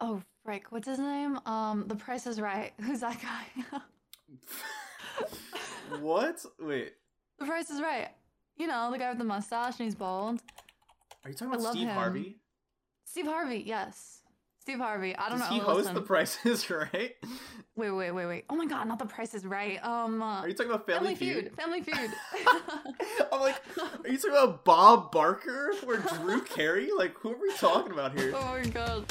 Oh, frick. What's his name? Um, The Price is Right. Who's that guy? what? Wait, the Price is Right. You know, the guy with the mustache and he's bald. are you talking about Steve him. Harvey? Steve Harvey, yes. Steve Harvey. I don't Does know. he host listen. The is Right? Wait, wait, wait, wait. Oh my god, not The Price is Right. Um, uh, Are you talking about Family, Feud? Family Feud. I'm like, are you talking about Bob Barker or Drew Carey? Like, who are we talking about here? oh my god.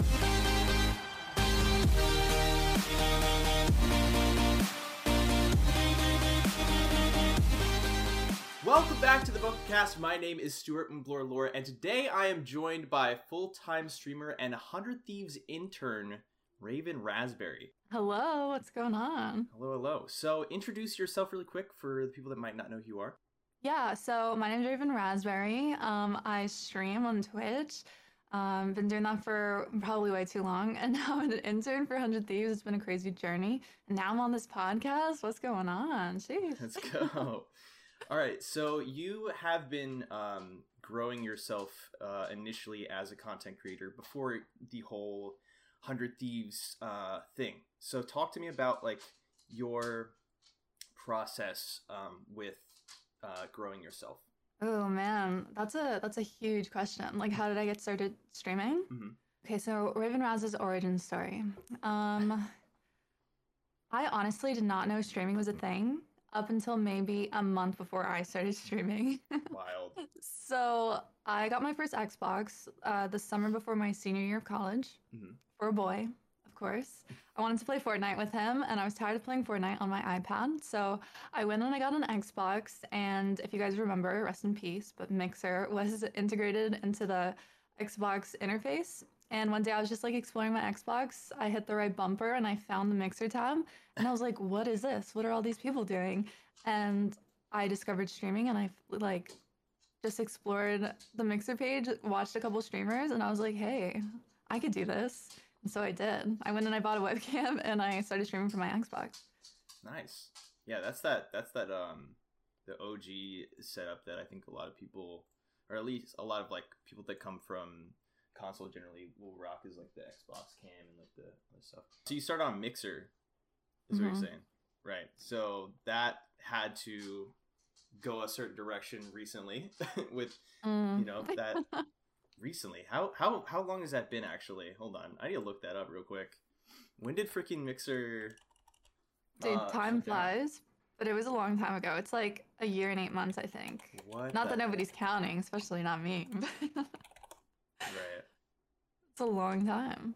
Welcome back to the Bunkercast. My name is Stuart Mblor Lore, and today I am joined by full-time streamer and 100 Thieves intern, Raven Raspberrie. Hello, what's going on? Hello, hello. So, introduce yourself really quick for the people that might not know who you are. Yeah, so my name's Raven Raspberrie. Um, I stream on Twitch. Um, been doing that for probably way too long, and now I'm an intern for 100 Thieves. It's been a crazy journey, and now I'm on this podcast. What's going on? Jeez. Let's go. All right, so you have been um, growing yourself uh, initially as a content creator before the whole Hundred Thieves uh, thing. So talk to me about like your process um, with uh, growing yourself. Oh man, that's a that's a huge question. Like, how did I get started streaming? Mhm. Okay, so Raven Raz's origin story. Um, I honestly did not know streaming was a thing up until maybe a month before I started streaming. Wild. so I got my first Xbox uh, the summer before my senior year of college Mhm. for a boy, of course. I wanted to play Fortnite with him, and I was tired of playing Fortnite on my iPad. So I went and I got an Xbox. And if you guys remember, rest in peace, but Mixer was integrated into the Xbox interface. And one day I was just like exploring my Xbox. I hit the right bumper and I found the Mixer tab. And I was like, what is this? What are all these people doing? And I discovered streaming and I like just explored the Mixer page, watched a couple streamers, and I was like, hey, I could do this. And so I did. I went and I bought a webcam and I started streaming from my Xbox. Nice. Yeah, that's that. That's that. Um, the OG setup that I think a lot of people, or at least a lot of like people that come from console generally will rock is like the Xbox cam and like the other stuff. So you start on Mixer, is what Mhm. you're saying, right? So that had to go a certain direction recently with Mm. you know that recently. How how how long has that been actually? Hold on, I need to look that up real quick. When did freaking Mixer? Dude, uh, time flies. But it was a long time ago. It's like a year and eight months, I think. What? Not that heck? nobody's counting, especially not me. Right. It's a long time.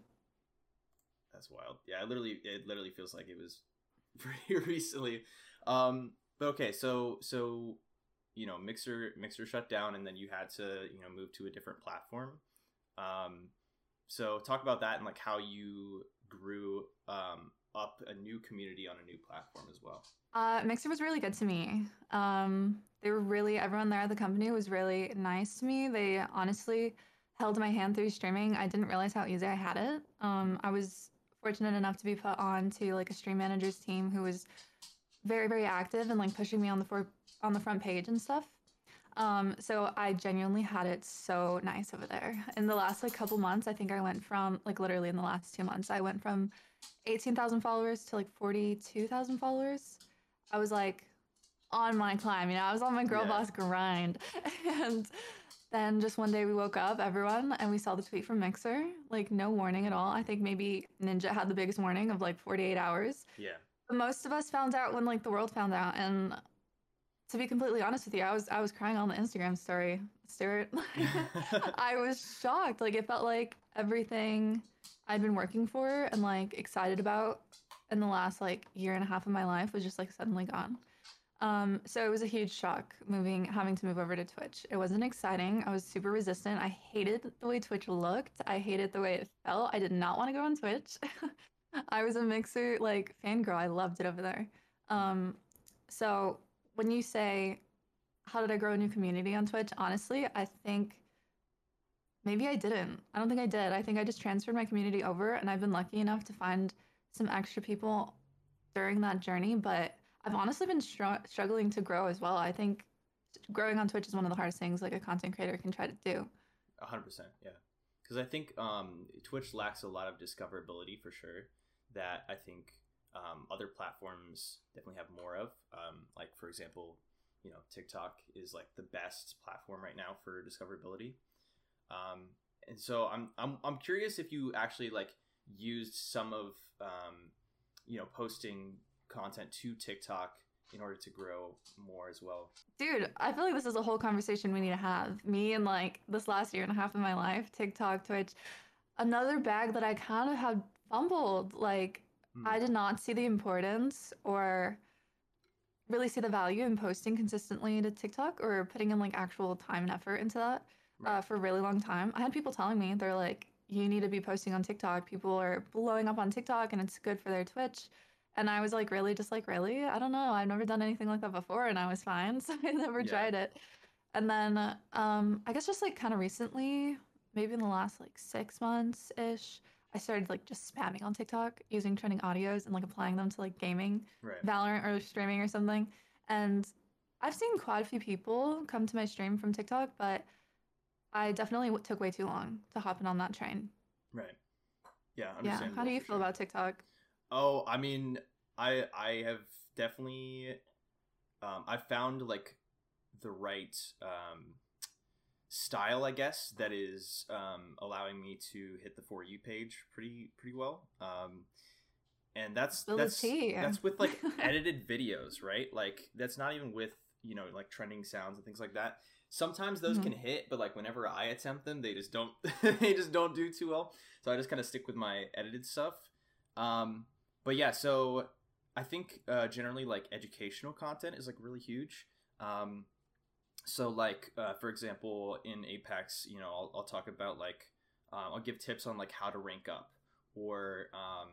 That's wild. Yeah, it literally it literally feels like it was pretty recently. Um but okay, so so you know, Mixer Mixer shut down and then you had to, you know, move to a different platform. Um so talk about that and like how you grew um up a new community on a new platform as well. Uh, Mixer was really good to me. Um, they were really everyone there at the company was really nice to me. They honestly held my hand through streaming. I didn't realize how easy I had it. Um, I was fortunate enough to be put on to like a stream manager's team who was very very active and like pushing me on the for- on the front page and stuff. Um, so I genuinely had it so nice over there. In the last like couple months, I think I went from like literally in the last two months, I went from 18,000 followers to like 42,000 followers. I was like on my climb, you know, I was on my girl Yeah. boss grind. And then just one day we woke up, everyone, and we saw the tweet from Mixer, like no warning at all. I think maybe Ninja had the biggest warning of like 48 hours. Yeah. But most of us found out when like the world found out. And to be completely honest with you, I was I was crying on the Instagram story, Stuart. I was shocked. Like it felt like everything I'd been working for and like excited about in the last like year and a half of my life was just like suddenly gone. Um, so it was a huge shock moving, having to move over to Twitch. It wasn't exciting. I was super resistant. I hated the way Twitch looked. I hated the way it felt. I did not want to go on Twitch. I was a mixer like fangirl. I loved it over there. Um, so when you say, how did I grow a new community on Twitch? Honestly, I think maybe I didn't. I don't think I did. I think I just transferred my community over and I've been lucky enough to find some extra people during that journey. But I've honestly been str- struggling to grow as well. I think growing on Twitch is one of the hardest things like a content creator can try to do. Hundred percent, yeah. because I think um, Twitch lacks a lot of discoverability for sure. That I think um, other platforms definitely have more of. Um, like for example, you know TikTok is like the best platform right now for discoverability. Um, and so I'm I'm I'm curious if you actually like used some of um, you know posting content to TikTok in order to grow more as well. Dude, I feel like this is a whole conversation we need to have. Me and like this last year and a half of my life, TikTok, Twitch. Another bag that I kind of had fumbled. Like, Hmm. I did not see the importance or really see the value in posting consistently to TikTok or putting in like actual time and effort into that uh, for a really long time. I had people telling me, they're like, you need to be posting on TikTok. People are blowing up on TikTok and it's good for their Twitch. And I was like, really? Just like, really? I don't know. I've never done anything like that before and I was fine. So I never Yeah. tried it. And then um, I guess just like kind of recently, maybe in the last like six months ish, I started like just spamming on TikTok using trending audios and like applying them to like gaming, right. Valorant or streaming or something. And I've seen quite a few people come to my stream from TikTok, but I definitely took way too long to hop in on that train. Right. Yeah. Yeah. How do you feel sure. about TikTok? Oh, I mean, I I have definitely um I found like the right um style, I guess, that is um allowing me to hit the for you page pretty pretty well. Um and that's that's that's with like edited videos, right? Like that's not even with, you know, like trending sounds and things like that. Sometimes those Mhm. can hit, but like whenever I attempt them, they just don't they just don't do too well. So I just kind of stick with my edited stuff. Um but yeah, so I think uh, generally like educational content is like really huge. Um, so like uh, for example, in Apex, you know, I'll, I'll talk about like um, I'll give tips on like how to rank up or um,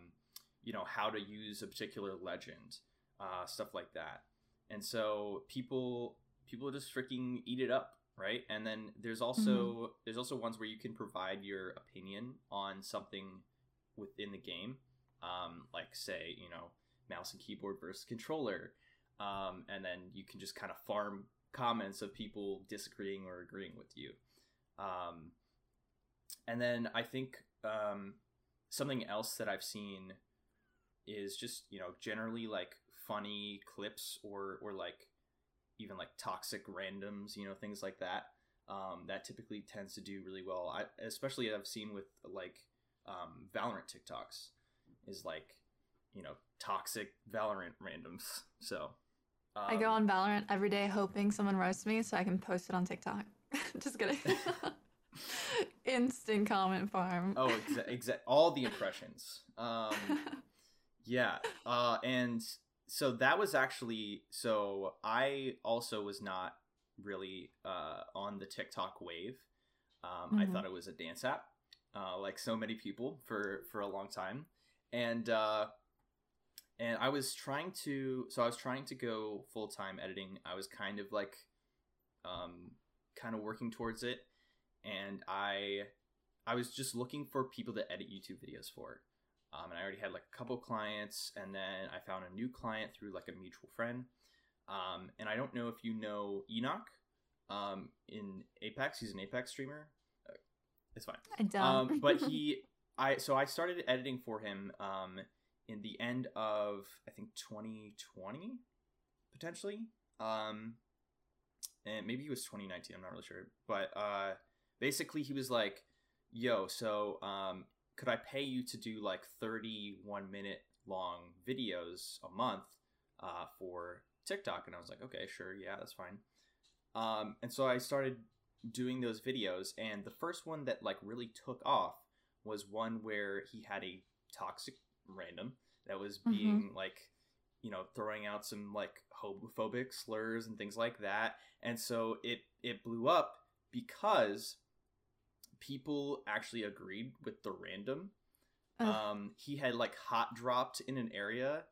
you know how to use a particular legend, uh, stuff like that. And so people people just freaking eat it up, right? And then there's also there's also ones where you can provide your opinion on something within the game um, like say you know mouse and keyboard versus controller um, and then you can just kind of farm comments of people disagreeing or agreeing with you. Um, and then i think um, something else that i've seen is just you know generally like funny clips or or like even like toxic randoms you know things like that um, that typically tends to do really well. I, especially i've seen with like um, valorant tiktoks is like you know toxic Valorant randoms. So um, I go on Valorant every day hoping someone roasts me so I can post it on TikTok. Just kidding. Instant comment farm. Oh, exa- exa- all the impressions. Um, yeah, uh, and so that was actually so I also was not really uh, on the TikTok wave. Um, I Mhm. thought it was a dance app, uh, like so many people for for a long time, and uh, and I was trying to so I was trying to go full time editing. I was kind of like um, kind of working towards it, and I I was just looking for people to edit YouTube videos for. Um, and I already had like a couple clients, and then I found a new client through like a mutual friend. Um, and I don't know if you know Enoch um, in Apex. He's an Apex streamer. Uh, It's fine. I don't. Um, but he, I so I started editing for him um, in the end of I think 2020, potentially. Um, and maybe it was 2019. I'm not really sure. But uh, basically, he was like, "Yo, so um, could I pay you to do like 31 minute long videos a month uh, for TikTok?" And I was like, "Okay, sure, yeah, that's fine." Um, and so I started doing those videos, and the first one that like really took off was one where he had a toxic random that was Mhm. being like you know throwing out some like homophobic slurs and things like that. And so it it blew up because people actually agreed with the random. Um he had like hot dropped in an area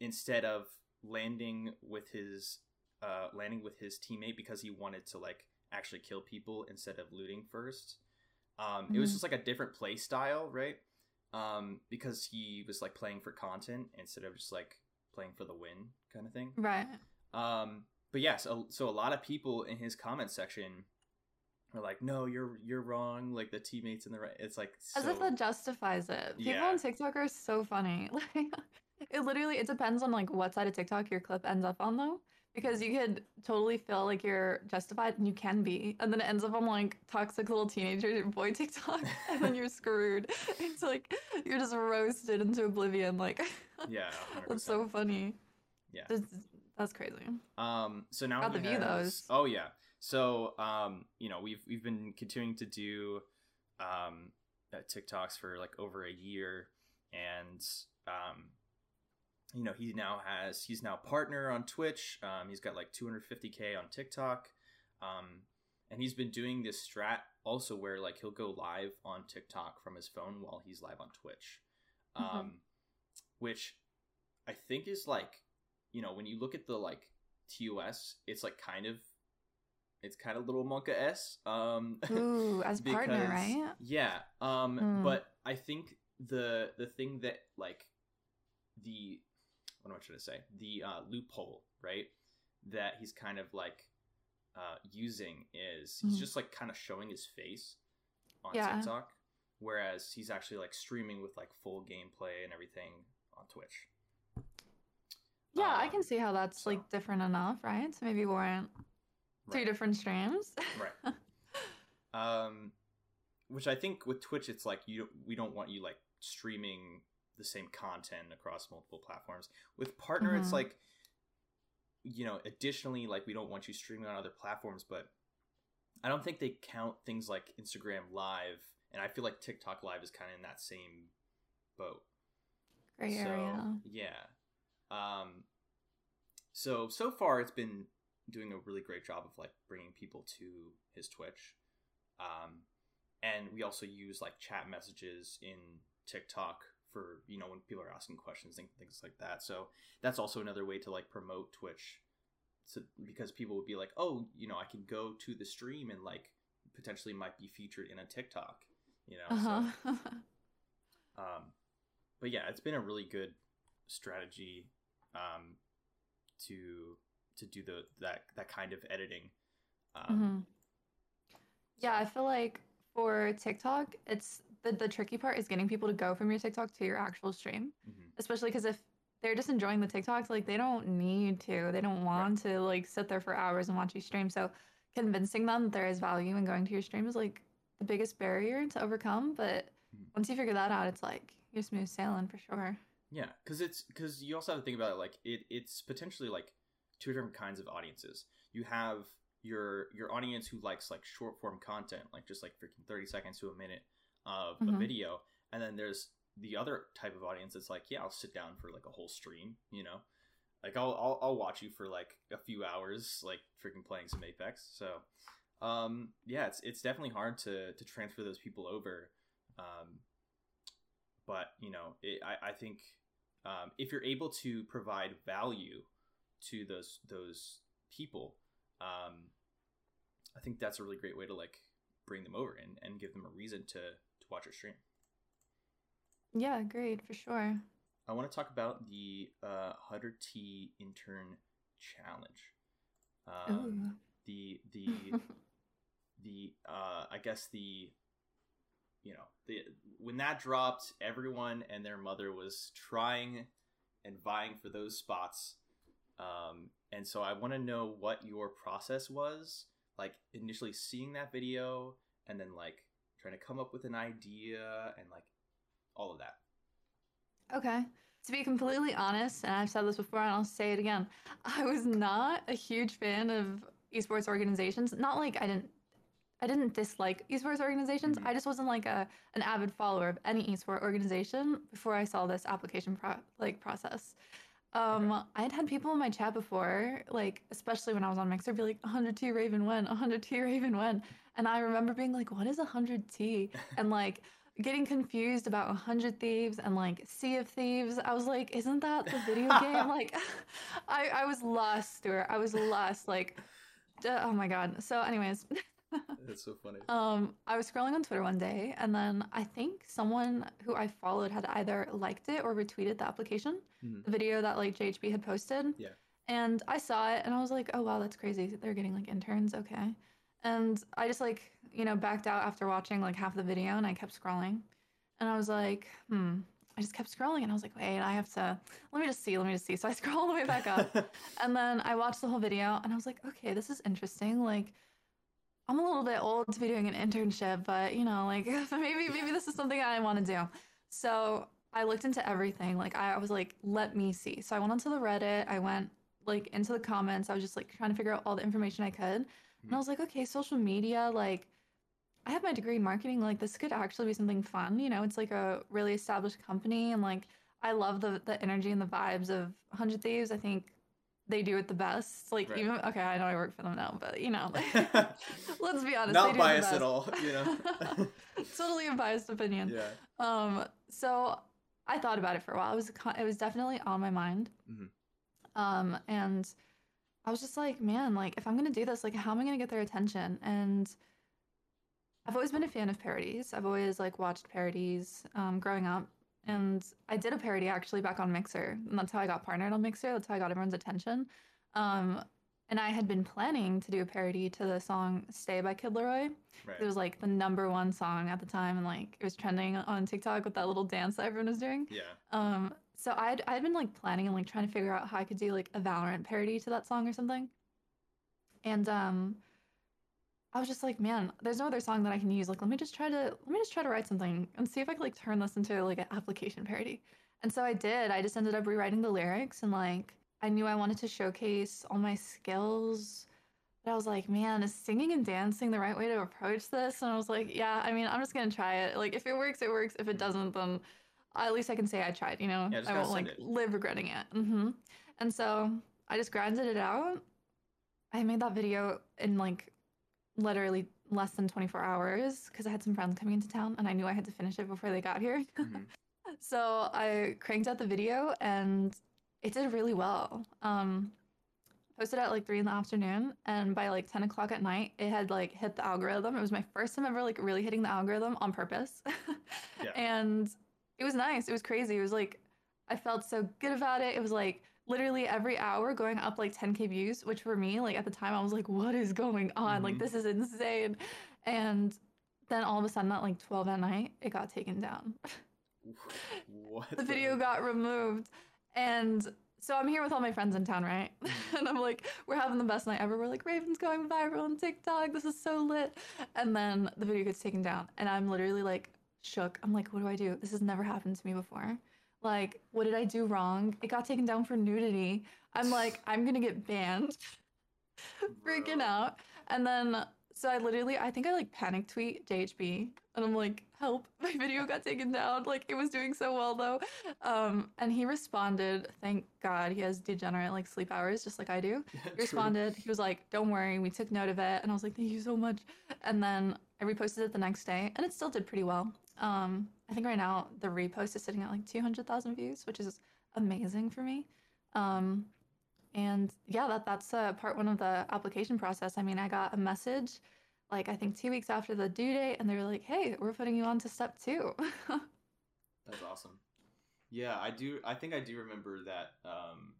instead of landing with his uh landing with his teammate because he wanted to like actually kill people instead of looting first um it was Mhm. just like a different play style right um because he was like playing for content instead of just like playing for the win kind of thing right. um, but yeah, so, so a lot of people in his comment section are like, no, you're you're wrong. Like the teammates in the right. It's like As if that justifies it. People Yeah. on TikTok are so funny. Like it literally it depends on like what side of TikTok your clip ends up on though. Because you could totally feel like you're justified and you can be. And then it ends up on like toxic little teenager boy TikTok and then you're screwed. It's like you're just roasted into oblivion. Like yeah, 100%. that's so funny. Yeah. That's, that's crazy. Um, so now Got he to view has- those. Oh yeah. So um, you know, we've we've been continuing to do um uh, TikToks for like over a year, and um, you know, he now has he's now partner on Twitch. Um, he's got like 250k on TikTok. Um, and he's been doing this strat also where like he'll go live on TikTok from his phone while he's live on Twitch. Um, Mhm. which I think is like, you know, when you look at the like TOS, it's like kind of it's kind of little monkaS. Um Ooh, as partner, right? Yeah. Um Mm. but I think the the thing that like the what am I trying to say? The uh loophole, right? That he's kind of like uh using is he's Mhm. just like kind of showing his face on Yeah. TikTok whereas he's actually like streaming with like full gameplay and everything on Twitch. Yeah, I Um, can see how that's so- like different enough, right? So maybe warrant three Right. different streams. right um which i think with twitch it's like you we don't want you like streaming the same content across multiple platforms with partner it's Mhm. like you know additionally like we don't want you streaming on other platforms but i don't think they count things like instagram live and i feel like tiktok live is kind of in that same boat Gray area. yeah. Um, so so far, it's been doing a really great job of like bringing people to his Twitch. Um, and we also use like chat messages in TikTok for you know when people are asking questions and things like that. So that's also another way to like promote Twitch. So because people would be like, oh, you know, I can go to the stream and like potentially might be featured in a TikTok. You know. Uh-huh. um, but yeah, it's been a really good strategy um, to to do the that that kind of editing. Um, Mhm. Yeah, I feel like for TikTok, it's the, the tricky part is getting people to go from your TikTok to your actual stream, mhm. especially because if they're just enjoying the TikToks, like they don't need to, they don't want to like sit there for hours and watch you stream. So convincing them that there is value in going to your stream is like the biggest barrier to overcome. But Mhm. once you figure that out, it's like you're smooth sailing for sure. Yeah, because it's because you also have to think about it like it it's potentially like two different kinds of audiences. You have your your audience who likes like short form content, like just like freaking thirty seconds to a minute of a Mhm. video, and then there's the other type of audience that's like, yeah, I'll sit down for like a whole stream, you know, like I'll I'll, I'll watch you for like a few hours, like freaking playing some Apex. So, um, yeah, it's it's definitely hard to to transfer those people over. Um, but you know, it, I I think um, if you're able to provide value to those those people, um, I think that's a really great way to like bring them over and, and give them a reason to watch your stream. Yeah, agreed for sure. I want to talk about the uh, 100T intern challenge. Um, the the the uh, I guess the you know the when that dropped, everyone and their mother was trying and vying for those spots. Um, and so I want to know what your process was, like initially seeing that video and then like trying to come up with an idea and like all of that. Okay. To be completely honest, and I've said this before and I'll say it again, I was not a huge fan of esports organizations. Not like I didn't I didn't dislike esports organizations. Mhm. I just wasn't like a an avid follower of any esports organization before I saw this application pro- like process. Um, Okay. I had had people in my chat before, like especially when I was on Mixer, be like 100T Raven win, 100T Raven win, and I remember being like, "What is 100T?" and like getting confused about 100 Thieves and like Sea of Thieves. I was like, isn't that the video game? Like, I, I was lost, Stuart. I was lost. Like, oh my God. So, anyways, That's so funny. um, I was scrolling on Twitter one day and then I think someone who I followed had either liked it or retweeted the application, Mhm. the video that like JHB had posted. Yeah. And I saw it and I was like, oh wow, that's crazy. They're getting like interns. Okay. And I just like, you know, backed out after watching like half the video and I kept scrolling. And I was like, hmm. I just kept scrolling and I was like, wait, I have to, let me just see, let me just see. So I scroll all the way back up. and then I watched the whole video and I was like, okay, this is interesting. Like, I'm a little bit old to be doing an internship, but you know, like maybe maybe this is something I want to do. So I looked into everything. Like I was like, let me see. So I went onto the Reddit. I went like into the comments. I was just like trying to figure out all the information I could. And I was like, okay, social media, like I have my degree in marketing. Like this could actually be something fun. You know, it's like a really established company and like I love the the energy and the vibes of 100 Thieves. I think they do it the best. Like Right. even okay, I know I work for them now, but you know, let's be honest. Not biased at all, you know. totally a biased opinion. yeah. Um, so I thought about it for a while. It was it was definitely on my mind. Mhm. Um, and I was just like, man, like if I'm gonna do this, like how am I gonna get their attention? And I've always been a fan of parodies. I've always like watched parodies um, growing up, and I did a parody actually back on Mixer, and that's how I got partnered on Mixer. That's how I got everyone's attention. Um, and I had been planning to do a parody to the song "Stay" by Kid Laroi. Right. It was like the number one song at the time, and like it was trending on TikTok with that little dance that everyone was doing. yeah. Um, so I'd I'd been like planning and like trying to figure out how I could do like a Valorant parody to that song or something. And um, I was just like, man, there's no other song that I can use. Like, let me just try to let me just try to write something and see if I could like turn this into like an application parody. And so I did. I just ended up rewriting the lyrics and like I knew I wanted to showcase all my skills. But I was like, man, is singing and dancing the right way to approach this? And I was like, yeah, I mean, I'm just gonna try it. Like, if it works, it works. If it doesn't, then at least I can say I tried. You know, Yeah, I won't like it. live regretting it. Mm-hmm. And so I just grinded it out. I made that video in like literally less than 24 hours because I had some friends coming into town and I knew I had to finish it before they got here. Mm-hmm. So I cranked out the video and it did really well. Um, posted at like three in the afternoon, and by like 10 o'clock at night, it had like hit the algorithm. It was my first time ever like really hitting the algorithm on purpose. Yeah. And it was nice. It was crazy. It was like, I felt so good about it. It was like literally every hour going up like 10k views, which for me, like at the time, I was like, what is going on? Like, Mhm. this is insane. And then all of a sudden, at like 12 at night, it got taken down. What? the video got removed. And so I'm here with all my friends in town, right? and I'm like, we're having the best night ever. We're like, Raven's going viral on TikTok. This is so lit. And then the video gets taken down. And I'm literally like shook. I'm like, what do I do? This has never happened to me before. Like, what did I do wrong? It got taken down for nudity. I'm like, I'm gonna get banned. Freaking out. And then so I literally I think I like panic tweet JHB and I'm like, help, my video got taken down. Like it was doing so well though. Um and he responded, thank God he has degenerate like sleep hours just like I do. Yeah, He true. responded, he was like, Don't worry, we took note of it. And I was like, Thank you so much. And then I reposted it the next day and it still did pretty well. Um, I think right now the repost is sitting at like 200,000 views, which is amazing for me. Um, and yeah, that that's uh, part one of the application process. I mean, I got a message like I think two weeks after the due date, and they were like, "Hey, we're putting you on to step two. That's awesome. Yeah, I do. I think I do remember that um,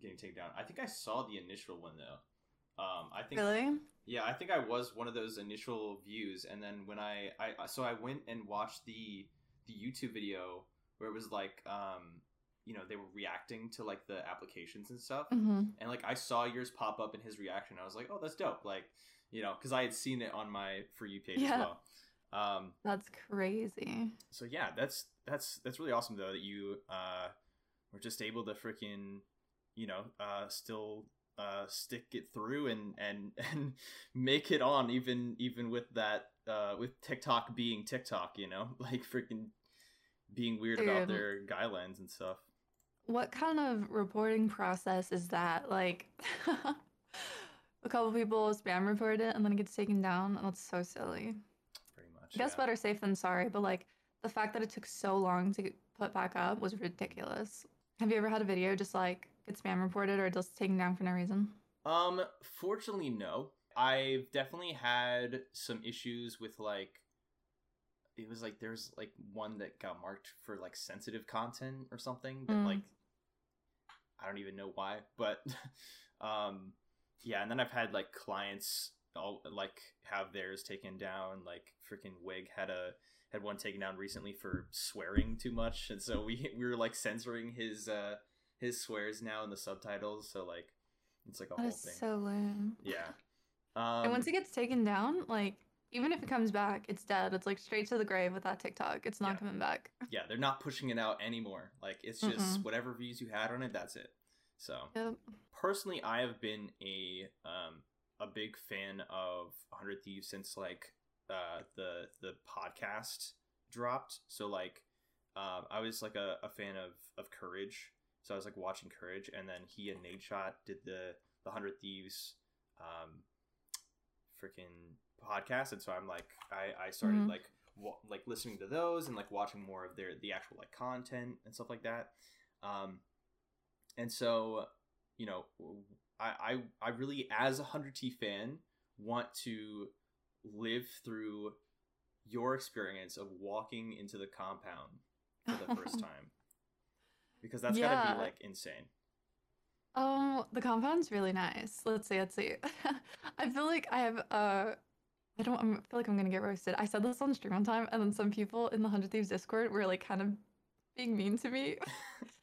getting taken down. I think I saw the initial one though. Um, I think really? Yeah, I think I was one of those initial views, and then when I, I so I went and watched the the YouTube video where it was like, um, you know, they were reacting to like the applications and stuff, hmm and like I saw yours pop up in his reaction. I was like, oh, that's dope. Like, you know, because I had seen it on my for you page Yeah. as well. Um, That's crazy. so yeah, that's that's that's really awesome though that you uh were just able to freaking you know uh still uh stick it through and and and make it on even even with that uh with TikTok being TikTok, you know, like freaking being weird about their guidelines and stuff. What kind of reporting process is that? Like, a couple people spam report it and then it gets taken down. And that's so silly. Pretty much. I guess yeah. better safe than sorry, but like the fact that it took so long to get put back up was ridiculous. Have you ever had a video just like get spam reported or just taken down for no reason? Um, fortunately, no. I've definitely had some issues with like. It was like there's like one that got marked for like sensitive content or something that Mm. like. I don't even know why, but, um, yeah, and then I've had like clients all like have theirs taken down. Like freaking Wig had a had one taken down recently for swearing too much, and so we we were like censoring his uh his swears now in the subtitles. So like it's like a That whole is thing. so lame. Yeah. Um, and once it gets taken down, like even if it comes back, it's dead. It's like straight to the grave with that TikTok. It's not Yeah. coming back. yeah, they're not pushing it out anymore. Like it's just Mm-mm. whatever views you had on it, that's it. So Yep. personally, I have been a um a big fan of 100 Thieves since like uh the the podcast dropped. So like um I was like a, a fan of of Courage. So I was like watching Courage and then he and Nadeshot did the the 100 Thieves um freaking podcast and so I'm like I I started Mhm. like wa- like listening to those and like watching more of their the actual like content and stuff like that. Um and so you know I I, I really as a 100T fan want to live through your experience of walking into the compound for the first time. Because that's gotta be like insane. Um, the compound's really nice. Let's see, let's see. I feel like I have uh I don't I feel like I'm gonna get roasted. I said this on stream one time, and then some people in the Hundred Thieves Discord were like kind of being mean to me.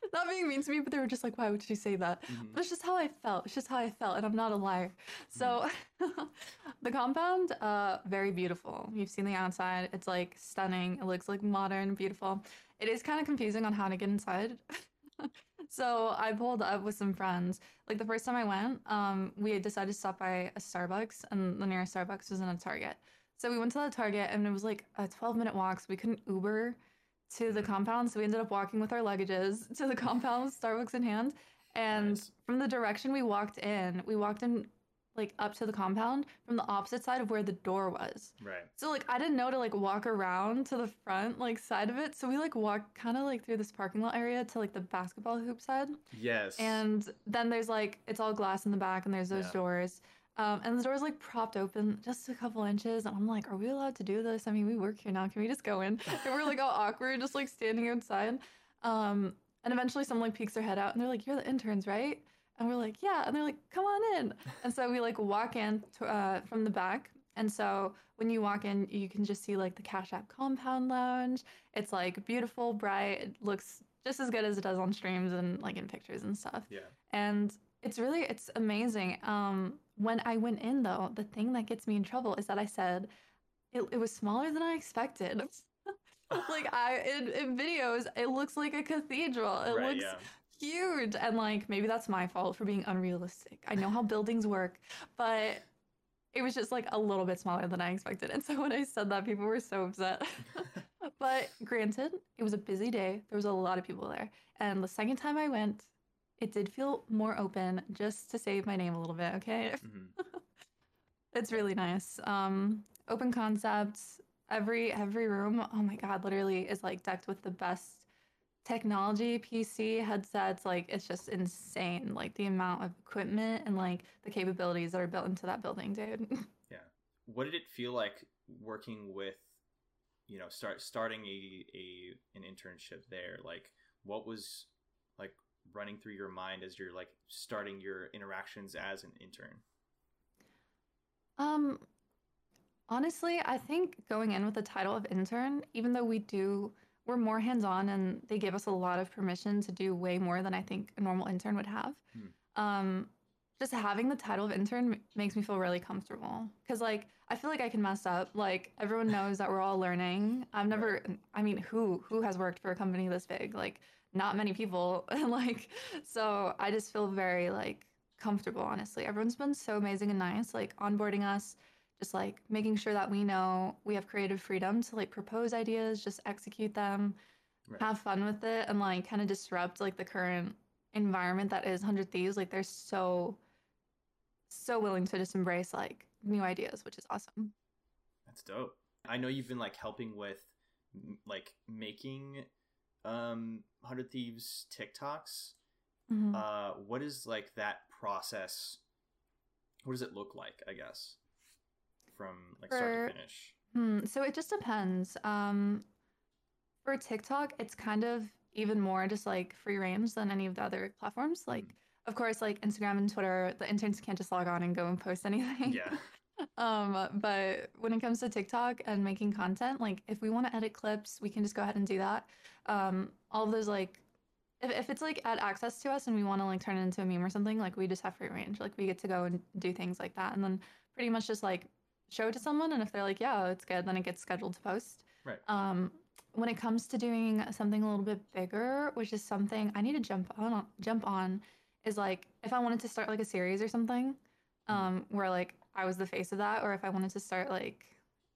Not being mean to me, but they were just like, why would you say that? Mhm. But it's just how I felt. It's just how I felt, and I'm not a liar. So the compound, uh, very beautiful. You've seen the outside. It's like stunning. It looks like modern, beautiful. It is kind of confusing on how to get inside. so I pulled up with some friends. Like the first time I went, um, we had decided to stop by a Starbucks, and the nearest Starbucks was in a Target. So we went to the Target, and it was like a 12 minute walk. So we couldn't Uber to the Mhm. compound. So we ended up walking with our luggages to the compound, with Starbucks in hand. And Nice. from the direction we walked in, we walked in like up to the compound from the opposite side of where the door was. Right. So like I didn't know to like walk around to the front like side of it. So we like walked kind of like through this parking lot area to like the basketball hoop side. Yes. And then there's like it's all glass in the back and there's those Yeah. doors. Um, and the door's like propped open just a couple inches. And I'm like, are we allowed to do this? I mean, we work here now. Can we just go in? And we're like all awkward, just like standing outside. Um, and eventually someone like peeks their head out and they're like, You're the interns, right? And we're like, Yeah. And they're like, Come on in. And so we like walk in to, uh, from the back. And so when you walk in, you can just see like the Cash App Compound Lounge. It's like beautiful, bright. It looks just as good as it does on streams and like in pictures and stuff yeah. and it's really it's amazing um when i went in though the thing that gets me in trouble is that i said it, it was smaller than i expected like i in, in videos it looks like a cathedral it right, looks yeah. Huge. And like maybe that's my fault for being unrealistic. I know how buildings work but it was just like a little bit smaller than i expected. And so when i said that people were so upset. But granted it was a busy day. There was a lot of people there. And the second time i went it did feel more open just to save my name a little bit okay? Mhm. it's really nice. Um open concepts. Every every room oh my god literally is like decked with the best technology pc headsets like it's just insane like the amount of equipment and like the capabilities that are built into that building dude. Yeah. what did it feel like working with you know start starting a, a an internship there? Like what was like running through your mind as you're like starting your interactions as an intern? Um, honestly, I think going in with the title of intern, even though we do, we're more hands-on and they give us a lot of permission to do way more than I think a normal intern would have. Hmm. Um, just having the title of intern makes me feel really comfortable because like I feel like I can mess up. Like everyone knows that we're all learning. I've never, I mean, who who has worked for a company this big? Like not many people. And like so, I just feel very like comfortable. Honestly, everyone's been so amazing and nice. Like onboarding us, just like making sure that we know we have creative freedom to like propose ideas, just execute them, Right. have fun with it, and like kind of disrupt like the current environment that is Hundred Thieves. Like they're so so willing to just embrace like new ideas, which is awesome. that's dope i know you've been like helping with like making um 100 thieves tiktoks Mhm. uh what is like that process what does it look like i guess from like start to finish Hmm, so it just depends. Um, for TikTok, it's kind of even more just like free range than any of the other platforms. Like, of course, like Instagram and Twitter, the interns can't just log on and go and post anything. yeah Um, but when it comes to TikTok and making content, like if we want to edit clips, we can just go ahead and do that. Um, all of those like if, if it's like at access to us and we want to like turn it into a meme or something, like we just have free range. Like we get to go and do things like that. And then pretty much just like show it to someone and if they're like, yeah, it's good, then it gets scheduled to post. Right. Um when it comes to doing something a little bit bigger, which is something I need to jump on jump on, is like if I wanted to start like a series or something, um, where like I was the face of that, or if I wanted to start like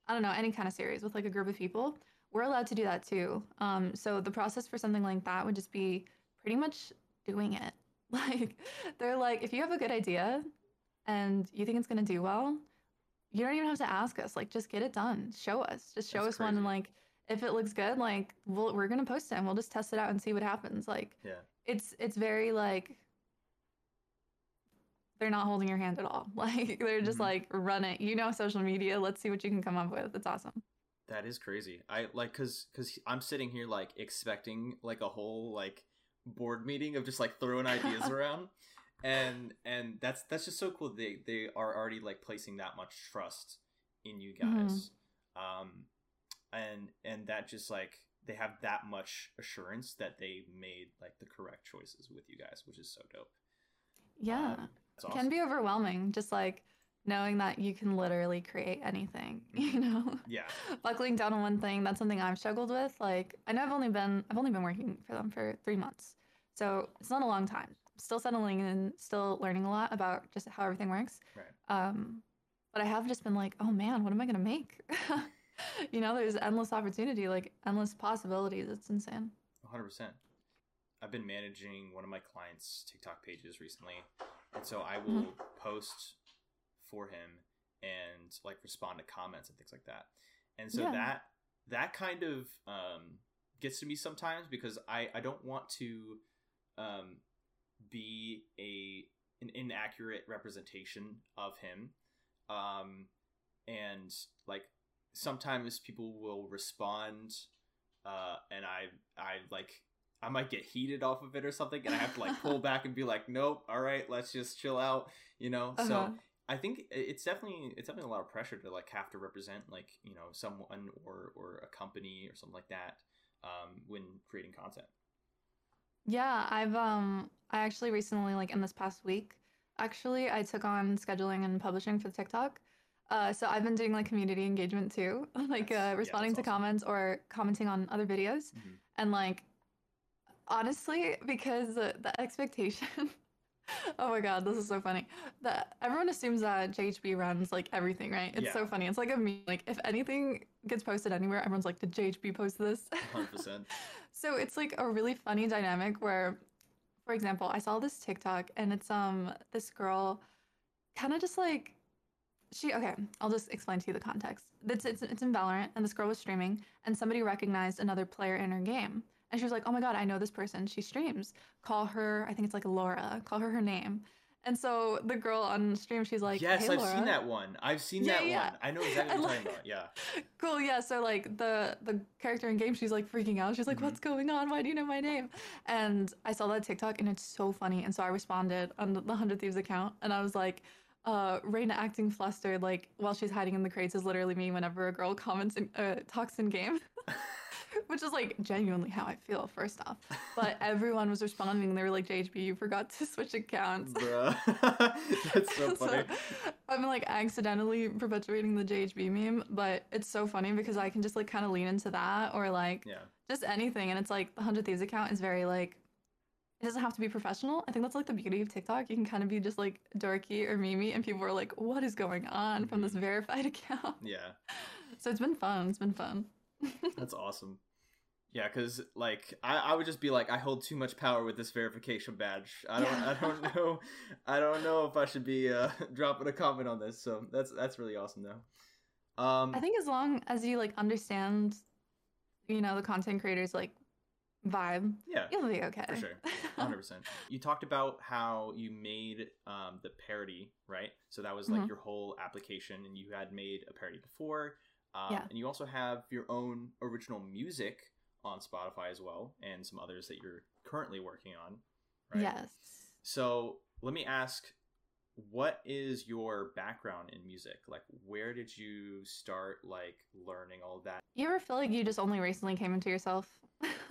I don't know any kind of series with like a group of people, we're allowed to do that too. Um, so the process for something like that would just be pretty much doing it. Like they're like, if you have a good idea and you think it's gonna do well, you don't even have to ask us. Like just get it done. Show us. Just show That's us one and like if it looks good, like we'll, we're gonna post it and we'll just test it out and see what happens. Like Yeah. it's it's very like they're not holding your hand at all. Like they're just Mhm. like run it. You know social media. Let's see what you can come up with. It's awesome. That is crazy. I like cuz cuz I'm sitting here like expecting like a whole like board meeting of just like throwing ideas around. And and that's that's just so cool. They they are already like placing that much trust in you Mhm. guys. Um and and that just like they have that much assurance that they made like the correct choices with you guys, which is so dope. Yeah. Um, awesome. can be overwhelming just like knowing that you can literally create anything, you Mhm. know. yeah. Buckling down on one thing, that's something I've struggled with. Like I know I've only been I've only been working for them for 3 months. So, it's not a long time. Still settling and still learning a lot about just how everything works. Right. Um, but I have just been like, oh man, what am I gonna make? you know, there's endless opportunity, like endless possibilities. It's insane. 100%. I've been managing one of my clients' TikTok pages recently, and so I will post for him and like respond to comments and things like that. And so Yeah. that that kind of um, gets to me sometimes because I I don't want to um, be a an inaccurate representation of him, um, and like sometimes people will respond uh, and I I like I might get heated off of it or something, and I have to like pull back and be like, nope, all right, let's just chill out, you know. Uh-huh. So I think it's definitely it's definitely a lot of pressure to like have to represent like you know someone or or a company or something like that um, when creating content. Yeah, I've um I actually recently like in this past week, actually I took on scheduling and publishing for TikTok. Uh, so I've been doing like community engagement too, like That's- yeah, uh, responding that's to awesome. comments or commenting on other videos. Mhm. And like honestly, because the expectation Oh my god, this is so funny. That everyone assumes that JHB runs like everything, right? It's so funny. It's like a meme. Like if anything gets posted anywhere, everyone's like, "Did JHB post this?" Hundred percent. So it's like a really funny dynamic where, for example, I saw this TikTok and it's um this girl, kind of just like, she okay. I'll just explain to you the context. It's it's it's in Valorant and this girl was streaming and somebody recognized another player in her game and she was like, oh my god, I know this person. She streams. Call her. I think it's like Laura. Call her her name. And so the girl on stream, she's like, yes, hey, I've Laura. seen that one. I've seen Yeah, that yeah. one. I know exactly And, what you're talking about. Yeah. Cool, yeah. So like the the character in game, she's like freaking out. She's like, Mhm. "What's going on? Why do you know my name?" And I saw that TikTok, and it's so funny. And so I responded on the Hundred Thieves account, and I was like, uh, "Reyna acting flustered, like while she's hiding in the crates, is literally me whenever a girl comments in uh, talks in game." Which is like genuinely how I feel, first off. But everyone was responding. They were like, JHB, you forgot to switch accounts. Bruh. That's so funny. I'm like accidentally perpetuating the JHB meme, but it's so funny because I can just like kind of lean into that or like yeah. just anything. And it's like the 100 Thieves account is very like, it doesn't have to be professional. I think that's like the beauty of TikTok. You can kind of be just like dorky or memey, and people are like, what is going on from this Mhm. verified account? Yeah. So it's been fun. It's been fun. That's awesome. Yeah, because like I, I would just be like, I hold too much power with this verification badge. I don't I don't know I don't know if I should be uh, dropping a comment on this. So that's that's really awesome though. Um, I think as long as you like understand, you know, the content creators like vibe, yeah, you'll be okay. for sure, hundred percent. You talked about how you made um, the parody, right? So that was like Mhm. your whole application, and you had made a parody before. Um, Yeah. And you also have your own original music on Spotify as well, and some others that you're currently working on. Right? Yes. So let me ask, what is your background in music? Like, where did you start like learning all that? You ever feel like you just only recently came into yourself?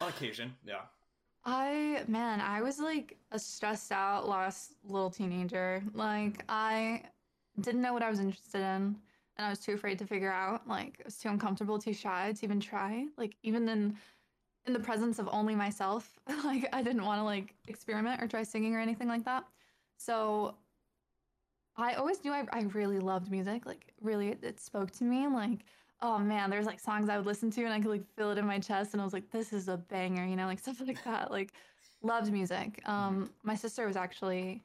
On occasion, yeah. I man, I was like a stressed out, lost little teenager. Like I didn't know what I was interested in, and I was too afraid to figure out. Like I was too uncomfortable, too shy to even try. Like even in in the presence of only myself, like I didn't want to like experiment or try singing or anything like that. So I always knew I, I really loved music. Like really, it, it spoke to me. Like oh man, there's like songs I would listen to and I could like feel it in my chest and I was like, this is a banger, you know, like stuff like that. Like loved music. Um, my sister was actually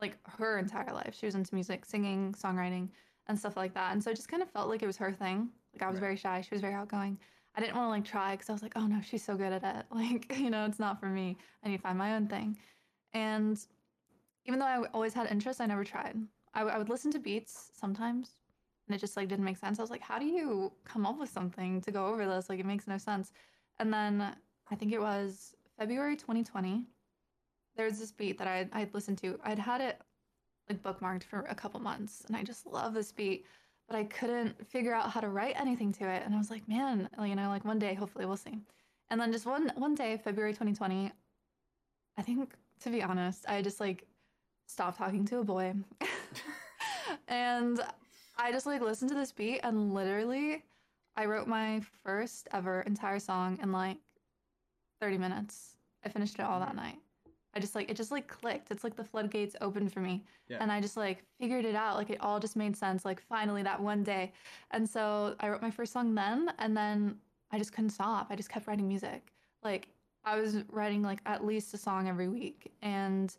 like her entire life. She was into music, singing, songwriting, and stuff like that. And so I just kind of felt like it was her thing. Like I was Right. very shy. She was very outgoing. I didn't want to like try because I was like, oh no, she's so good at it. Like, you know, it's not for me. I need to find my own thing. And even though I always had interest, I never tried. I, would listen to beats sometimes and it just like didn't make sense. I was like, how do you come up with something to go over this? Like it makes no sense. And then I think it was February 2020. There was this beat that I I'd listened to. I'd had it like bookmarked for a couple months, and I just love this beat, but I couldn't figure out how to write anything to it. And I was like, man, you know, like one day, hopefully, we'll see. And then just one one day, February 2020, I think to be honest, I just like stopped talking to a boy, and I just like listened to this beat and literally I wrote my first ever entire song in like 30 minutes. I finished it all that mm. night. I just like it just like clicked. It's like the floodgates opened for me. Yeah. And I just like figured it out. Like it all just made sense like finally that one day. And so I wrote my first song then and then I just couldn't stop. I just kept writing music. Like I was writing like at least a song every week and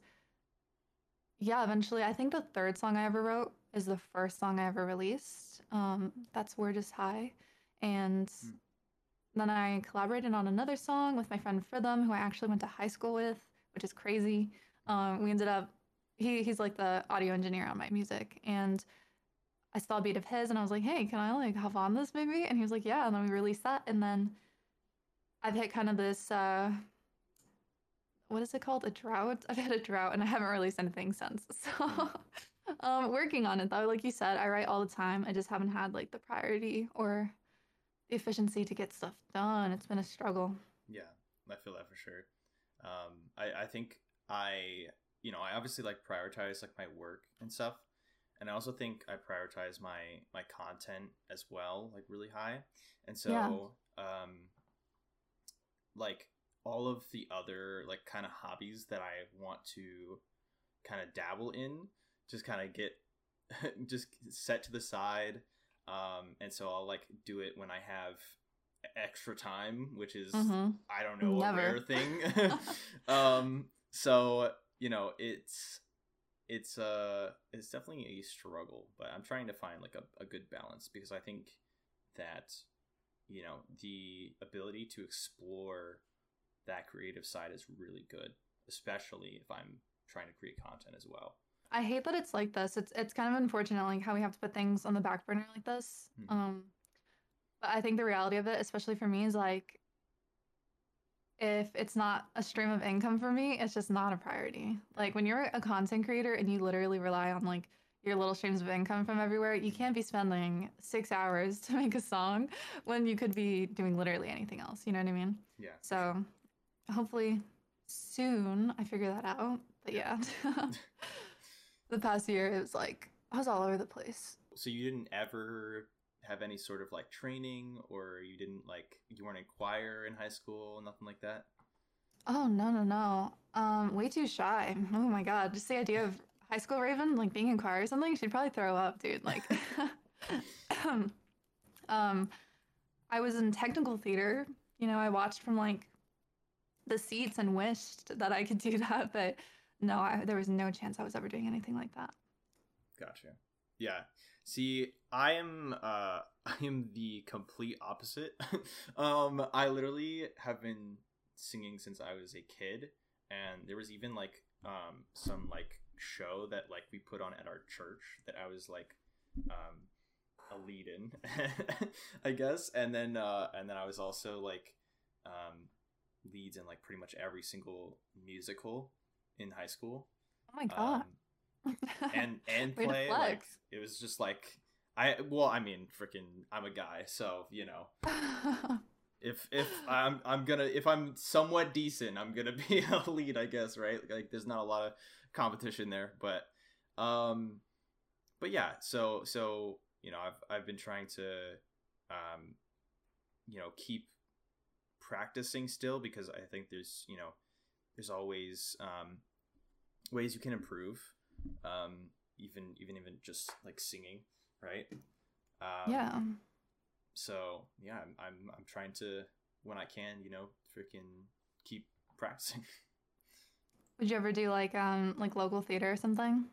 yeah, eventually I think the third song I ever wrote is the first song I ever released. Um, that's We're Just High. And Hmm. then I collaborated on another song with my friend Fritham, who I actually went to high school with, which is crazy. Um, we ended up, he, he's like the audio engineer on my music. And I saw a beat of his and I was like, hey, can I like hop on this maybe? And he was like, yeah. And then we released that. And then I've hit kind of this, uh, what is it called? A drought? I've had a drought and I haven't released anything since. So, um, working on it though. Like you said, I write all the time. I just haven't had like the priority or the efficiency to get stuff done. It's been a struggle. Yeah, I feel that for sure. Um, I, I think I, you know, I obviously like prioritize like my work and stuff, and I also think I prioritize my my content as well, like really high. And so, Yeah. um, like all of the other like kind of hobbies that I want to kind of dabble in, just kind of get just set to the side. Um, and so I'll like do it when I have extra time, which is Mhm. I don't know, Never. a rare thing. um, so you know, it's it's uh it's definitely a struggle, but I'm trying to find like a, a good balance because I think that you know the ability to explore that creative side is really good, especially if I'm trying to create content as well. I hate that it's like this. It's it's kind of unfortunate like how we have to put things on the back burner like this. Mhm. Um but I think the reality of it, especially for me, is like if it's not a stream of income for me, it's just not a priority. Like when you're a content creator and you literally rely on like your little streams of income from everywhere, you can't be spending six hours to make a song when you could be doing literally anything else. You know what I mean? Yeah. So hopefully soon I figure that out. But yeah, the past year it was like I was all over the place. So you didn't ever have any sort of like training, or you didn't like you weren't in choir in high school, nothing like that. Oh no no no! Um, way too shy. Oh my god! Just the idea of high school Raven like being in choir or something, she'd probably throw up, dude. Like, um, I was in technical theater. You know, I watched from like the seats and wished that I could do that, but no, I, there was no chance I was ever doing anything like that. Gotcha. Yeah. See, I am uh I am the complete opposite. um I literally have been singing since I was a kid and there was even like um some like show that like we put on at our church that I was like um a lead in I guess and then uh and then I was also like um leads in like pretty much every single musical in high school. Oh my god. Um, and and play like it was just like I well I mean freaking I'm a guy so you know. If if I'm I'm gonna if I'm somewhat decent I'm gonna be a lead I guess right? Like there's not a lot of competition there but um but yeah so so you know I've I've been trying to um you know keep practicing still because I think there's you know there's always um ways you can improve um even even even just like singing right um, yeah. so yeah I'm, I'm i'm trying to when i can you know freaking keep practicing Would you ever do like um like local theater or something?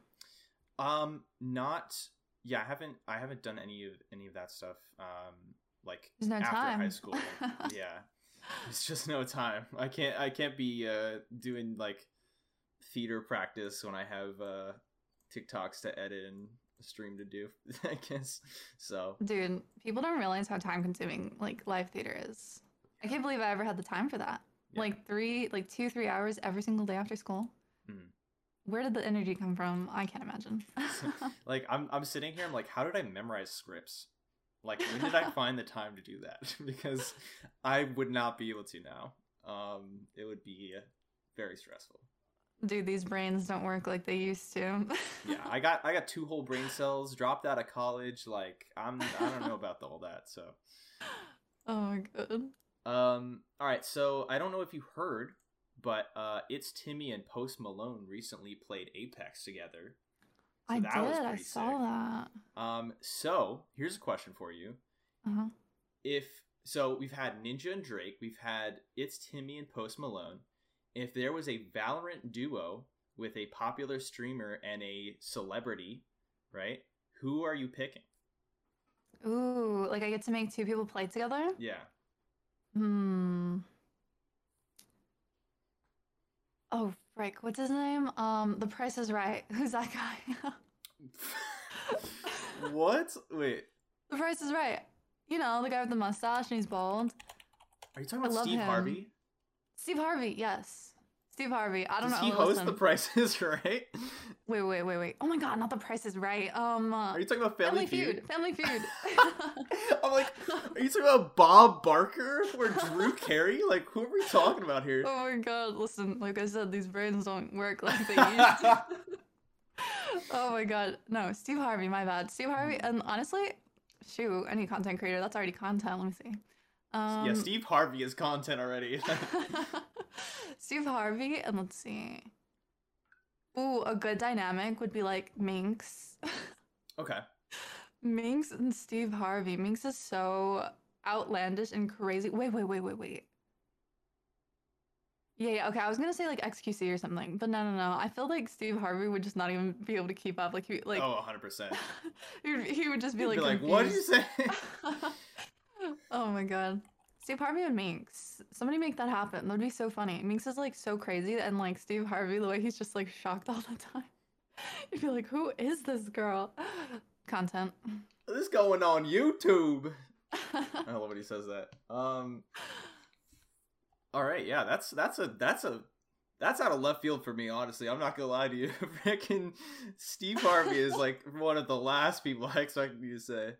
um not yeah i haven't i haven't done any of any of that stuff um like There's no after time. high school yeah it's just no time i can't i can't be uh doing like theater practice when i have uh tiktoks to edit and stream to do i guess so Dude, people don't realize how time consuming like live theater is. I can't believe I ever had the time for that. Yeah. Like three, like two, three hours every single day after school. Mhm. Where did the energy come from? I can't imagine. like I'm I'm sitting here I'm like how did I memorize scripts? Like when did I find the time to do that? because I would not be able to now. Um it would be very stressful. Dude, these brains don't work like they used to. Yeah, I got I got two whole brain cells, dropped out of college, like I'm I don't know about all that. So, oh my god. um all right, so I don't know if you heard, but uh iiTzTimmy and Post Malone recently played Apex together. So I did. I saw sick. that. Um so, here's a question for you. Uh-huh. if so we've had ninja and drake we've had iiTzTimmy and post malone if there was a valorant duo with a popular streamer and a celebrity right who are you picking Ooh, like I get to make two people play together? yeah Hmm. Oh, frick. What's his name? Um, The Price is Right. Who's that guy? what wait the Price is Right. You know, the guy with the mustache and he's bald. are you talking about steve him. harvey Steve Harvey, yes. Steve Harvey. I don't does know. he host listen. the prices right Wait, wait, wait, wait. Oh my god, not The Prices Right. Um, uh, are you talking about family, feud, Family Feud. i'm like are you talking about bob barker or drew carey like who are we talking about here Oh my god, listen, like I said, these brains don't work like they used to. oh my god. No, Steve Harvey, my bad. Steve Harvey, and honestly, shoot, any content creator, that's already content. Let me see. Um, yeah steve harvey is content already Steve Harvey, and let's see. Ooh, a good dynamic would be like Minx. okay Minx and Steve Harvey. Minx is so outlandish and crazy. Wait, wait, wait, wait, wait. Yeah, yeah, okay. I was gonna say like XQC or something, but no, no, no. I feel like Steve Harvey would just not even be able to keep up. Like, he, like oh 100% he, would, just be You'd like, be like, what did you say? Oh my god. Steve Harvey and Minx. Somebody make that happen. That'd be so funny. Minx is like so crazy, and like Steve Harvey, the way he's just like shocked all the time. You'd be like, who is this girl? Content. this is going on YouTube. I love when he says that. Um. All right, yeah, that's that's a that's a that's out of left field for me. Honestly, I'm not gonna lie to you. Freaking Steve Harvey is like one of the last people I expected you to say.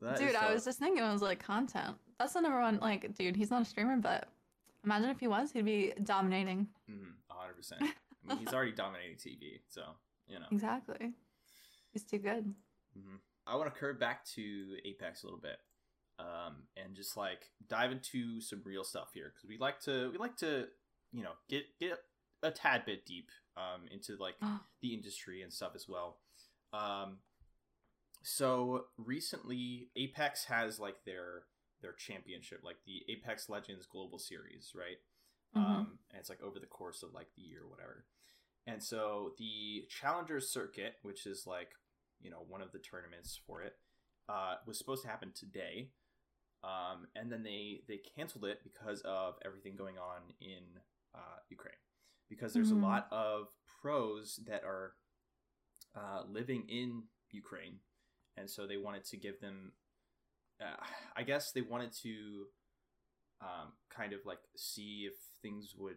That dude, I was just thinking, I was like, content. That's the number one. Like, dude, he's not a streamer, but imagine if he was, he'd be dominating. Mhm, 100%. I mean, he's already dominating TV, so you know. Exactly. He's too good. hmm I want to curve back to Apex a little bit, um, and just like dive into some real stuff here because we like to we like to you know get get a tad bit deep um, into like the industry and stuff as well. Um, so recently, Apex has like their their championship, like the Apex Legends Global Series, right? Mhm. Um, and it's like over the course of like the year, or whatever. And so the Challengers Circuit, which is like you know one of the tournaments for it, uh, was supposed to happen today, um, and then they they canceled it because of everything going on in uh, Ukraine. Because there's Mhm. a lot of pros that are uh, living in Ukraine, and so they wanted to give them. Uh, I guess they wanted to um, kind of like see if things would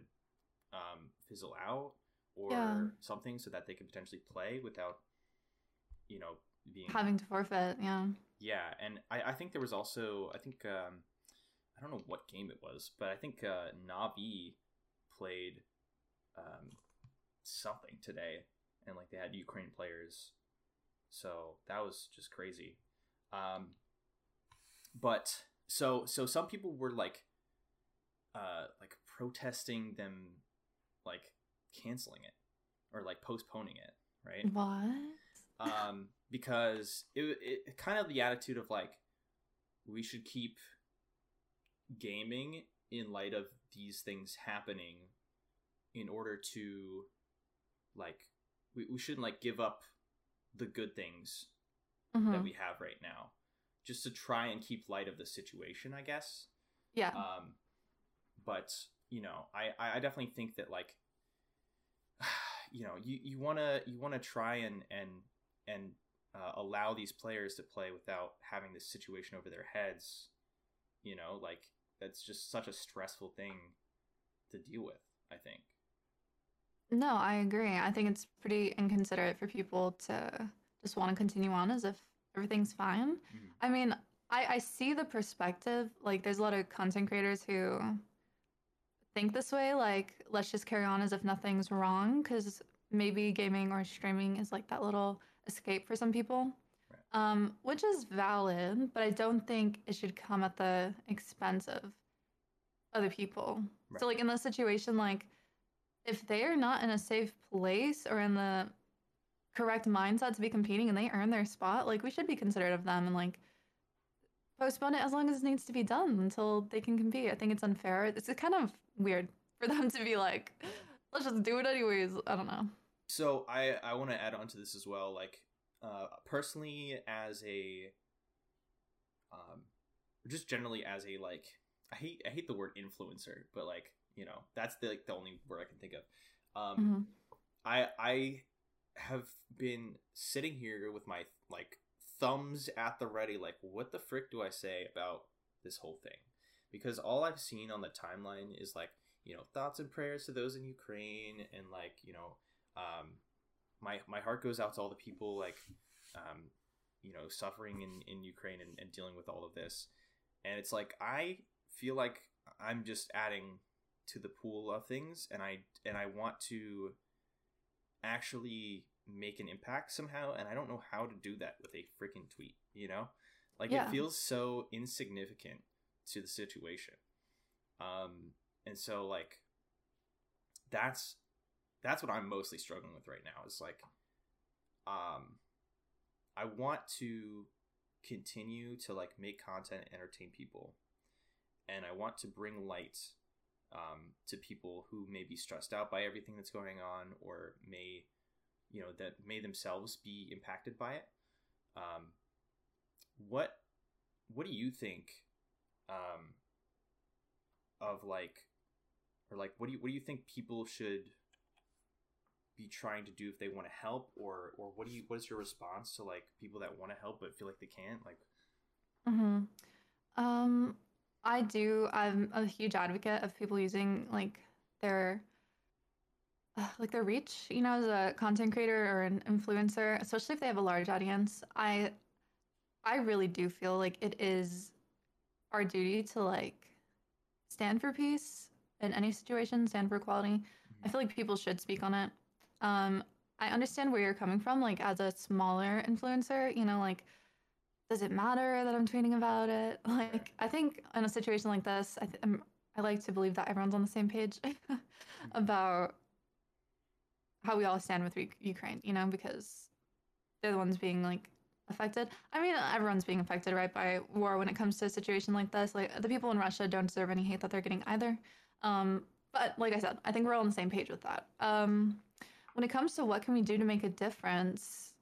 um, fizzle out, or Yeah. something so that they could potentially play without you know being Having to forfeit, yeah. yeah and i, I think there was also i think um i don't know what game it was but i think uh navi played um something today and like they had ukraine players so that was just crazy um but so so some people were like uh like protesting them like canceling it or like postponing it right What? um, because it, it kind of the attitude of like we should keep gaming in light of these things happening in order to like we, we shouldn't like give up the good things that Mhm. we have right now just to try and keep light of the situation i guess Yeah. um but you know i i I definitely think that like you know you you want to you want to try and and and uh, allow these players to play without having this situation over their heads you know like that's just such a stressful thing to deal with i think No, I agree. I think it's pretty inconsiderate for people to just want to continue on as if everything's fine. Mhm. I mean, I, I see the perspective. Like, there's a lot of content creators who think this way. Like, let's just carry on as if nothing's wrong because maybe gaming or streaming is like that little escape for some people. Right. Um, which is valid, but I don't think it should come at the expense of other people. Right. So, like, in this situation, like, if they are not in a safe place or in the correct mindset to be competing and they earn their spot, like we should be considerate of them and like postpone it as long as it needs to be done until they can compete. I think it's unfair. It's kind of weird for them to be like, let's just do it anyways. I don't know. So I I want to add on to this as well. Like uh, personally, as a um, just generally as a like I hate I hate the word influencer, but like you know that's the like the only word I can think of. Um, Mhm. I I have been sitting here with my like thumbs at the ready, like what the frick do I say about this whole thing? Because all I've seen on the timeline is like you know thoughts and prayers to those in Ukraine, and like you know um, my my heart goes out to all the people like um, you know suffering in in Ukraine and, and dealing with all of this, and it's like I feel like I'm just adding to the pool of things, and I and I want to actually make an impact somehow, and I don't know how to do that with a freaking tweet. You know, like Yeah. it feels so insignificant to the situation, um, and so like that's that's what I'm mostly struggling with right now. Is like, um, I want to continue to like make content, and entertain people, and I want to bring light um, to people who may be stressed out by everything that's going on, or may, you know, that may themselves be impacted by it. Um, what What do you think? Um, of like, or like, what do you what do you think people should be trying to do if they want to help, or or what do you what is your response to like people that want to help but feel like they can't? Like, hmm Um, I do. I'm a huge advocate of people using like their uh, like their reach, you know, as a content creator or an influencer, especially if they have a large audience. I I really do feel like it is our duty to like stand for peace in any situation, stand for equality. I feel like people should speak on it. Um, I understand where you're coming from, like as a smaller influencer, you know, like does it matter that I'm tweeting about it? Like, I think in a situation like this, I, th- I'm, I like to believe that everyone's on the same page about how we all stand with Re- Ukraine, you know, because they're the ones being like affected. I mean, everyone's being affected, right, by war when it comes to a situation like this. Like, the people in Russia don't deserve any hate that they're getting either. Um, but like I said, I think we're all on the same page with that. Um, when it comes to what can we do to make a difference,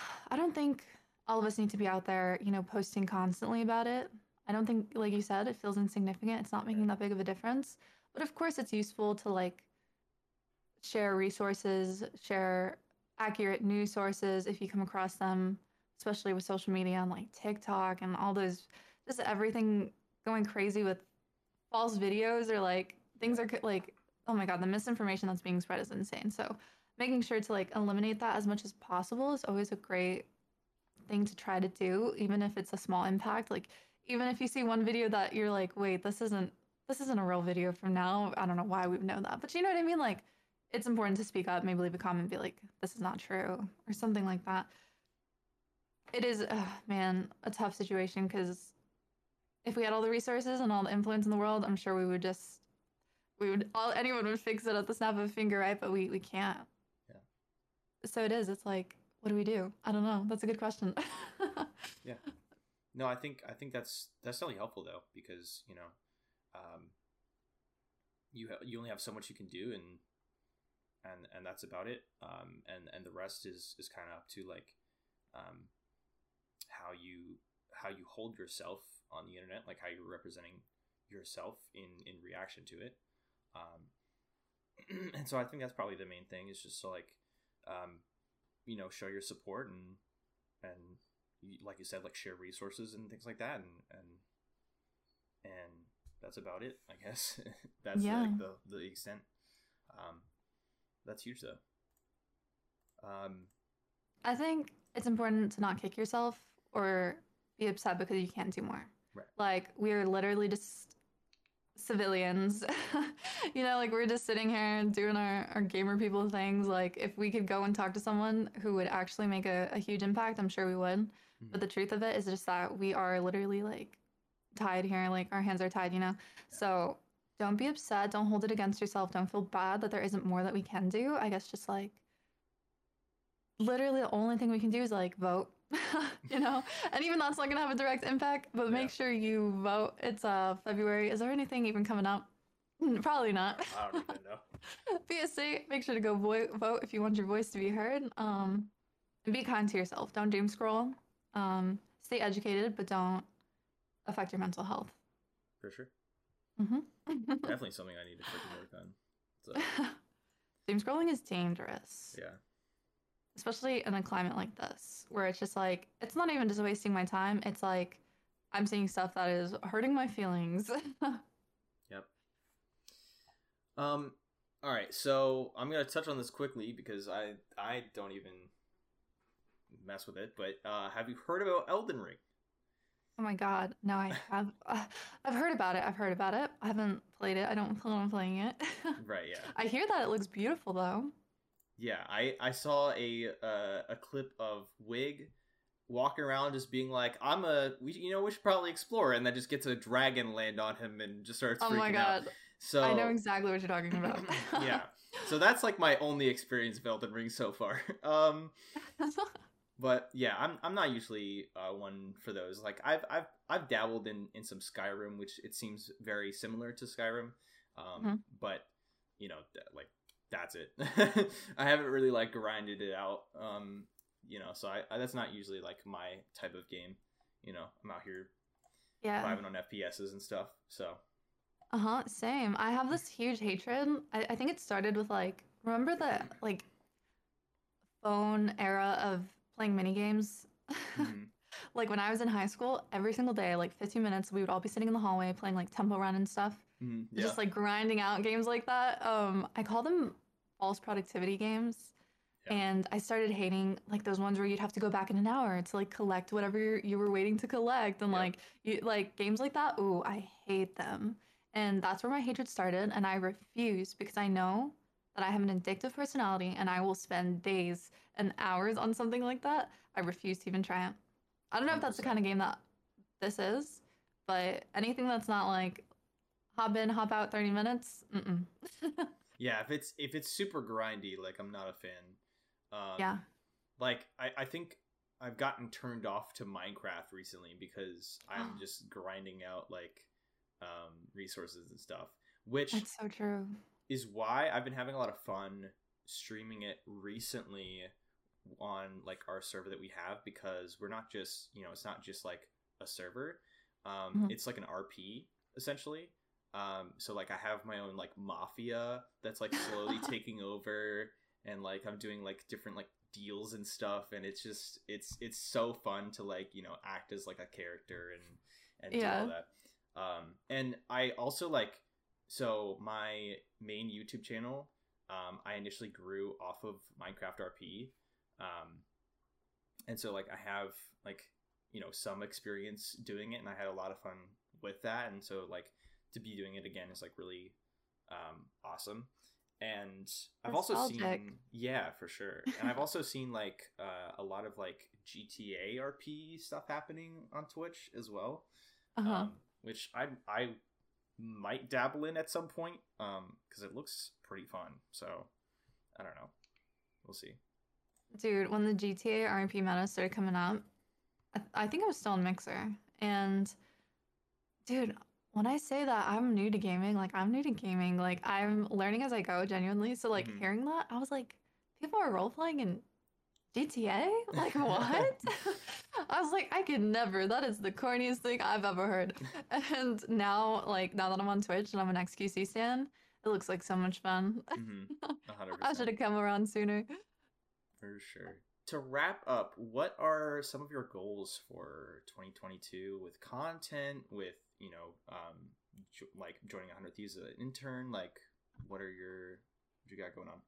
I don't think all of us need to be out there, you know, posting constantly about it. I don't think, like you said, it feels insignificant. It's not making that big of a difference. But of course, it's useful to like share resources, share accurate news sources if you come across them, especially with social media and like TikTok and all those, just everything going crazy with false videos or like things are like oh my god, the misinformation that's being spread is insane. So making sure to like eliminate that as much as possible is always a great thing to try to do, even if it's a small impact. Like even if you see one video that you're like, wait, this isn't this isn't a real video from now. I don't know why we would know that. But you know what I mean? Like it's important to speak up, maybe leave a comment, be like, this is not true, or something like that. It is, uh, man, a tough situation because if we had all the resources and all the influence in the world, I'm sure we would just, we would, all anyone would fix it at the snap of a finger, right? But we, we can't. Yeah. So it is. It's like, what do we do? I don't know. That's a good question. yeah. No, I think I think that's that's definitely helpful though because you know, um, you ha- you only have so much you can do and and and that's about it. Um, and and the rest is is kind of up to like, um, how you how you hold yourself on the internet, like how you're representing yourself in in reaction to it. Um, and so I think that's probably the main thing is just so like, um, you know, show your support and and like you said, like share resources and things like that, and and and that's about it, I guess. that's Yeah. like the the extent. Um, that's huge though. Um, I think it's important to not kick yourself or be upset because you can't do more. Right. Like we're literally just civilians. you know, like we're just sitting here doing our, our gamer people things. Like if we could go and talk to someone who would actually make a, a huge impact, I'm sure we would. But the mm-hmm. truth of it is just that we are literally like tied here, like our hands are tied, you know? So don't be upset. Don't hold it against yourself. Don't feel bad that there isn't more that we can do. I guess just like literally the only thing we can do is like vote, you know? And even that's not gonna have a direct impact, but make Yeah. sure you vote. It's uh February. Is there anything even coming up? Probably not. I don't even know. be a state. Make sure to go vo- vote if you want your voice to be heard. Um, and be kind to yourself. Don't doom scroll. Um, stay educated, but don't affect your mental health. For sure. Mm-hmm. Definitely something I need to freaking work on. So, doom scrolling is dangerous, yeah. Especially in a climate like this, where it's just like it's not even just wasting my time. It's like I'm seeing stuff that is hurting my feelings. Yep. Um. All right. So I'm gonna touch on this quickly because I I don't even mess with it. But uh, have you heard about Elden Ring? oh my god, no, I have. Uh, I've heard about it. I've heard about it. I haven't played it. I don't plan on playing it. Right. Yeah. I hear that it looks beautiful though. Yeah. I I saw a uh, a clip of Wig walking around just being like, "I'm a we you know we should probably explore," and then just gets a dragon land on him and just starts Oh my out. god. So I know exactly what you're talking about. yeah. So that's like my only experience of Elden Ring so far. Um. but yeah, I'm I'm not usually uh, one for those. Like I've I've I've dabbled in in some Skyrim, which it seems very similar to Skyrim. Um, Mhm. but you know, like that's it. I haven't really like grinded it out. Um, you know, so I, I that's not usually like my type of game. You know, I'm out here yeah. vibing on FPSs and stuff. So Uh huh. Same. I have this huge hatred. I, I think it started with like remember the like phone era of playing mini games. mhm. like when I was in high school, every single day, like 15 minutes, we would all be sitting in the hallway playing like Temple Run and stuff. Mhm. yeah, Just like grinding out games like that. Um, I call them false productivity games. Yeah. And I started hating like those ones where you'd have to go back in an hour to like collect whatever you you were waiting to collect, and like you like games like that. Ooh, I hate them, and that's where my hatred started. And I refuse because I know that I have an addictive personality, and I will spend days and hours on something like that. I refuse to even try it. I don't know if that's the kind of game that this is, but anything that's not like hop in, hop out, thirty minutes. Yeah. If it's if it's super grindy, like I'm not a fan. Um, yeah. like I, I think I've gotten turned off to Minecraft recently because I'm just grinding out like um, resources and stuff, which That's so true. is why I've been having a lot of fun streaming it recently on like our server that we have because we're not just you know it's not just like a server um Mhm. it's like an rp essentially um so like i have my own like mafia that's like slowly taking over and like i'm doing like different like deals and stuff and it's just it's it's so fun to like you know act as like a character and and do all that. Um and i also like so my main YouTube channel, um, I initially grew off of Minecraft RP, um, and so like I have like you know some experience doing it, and I had a lot of fun with that, and so like to be doing it again is like really um, awesome. And I've also seen, yeah, for sure. And I've also seen like uh, a lot of like GTA RP stuff happening on Twitch as well Uh-huh. um, which I I might dabble in at some point because it looks pretty fun. So I don't know. We'll see. Dude, when the GTA RP meta started coming up, I, I think I was still in Mixer. And dude, when I say that I'm new to gaming, like I'm new to gaming, like I'm learning as I go, genuinely. So like Mhm. hearing that, I was like, people are role playing in GTA? Like what? I was like, I could never. That is the corniest thing I've ever heard. And now, like now that I'm on Twitch and I'm an XQC stan, it looks like so much fun. Mm-hmm. hundred I should percent have come around sooner. for sure. To wrap up, what are some of your goals for 2022 with content? With you know, um, jo- like joining 100 Thieves as an intern. Like, what are your what you got going on?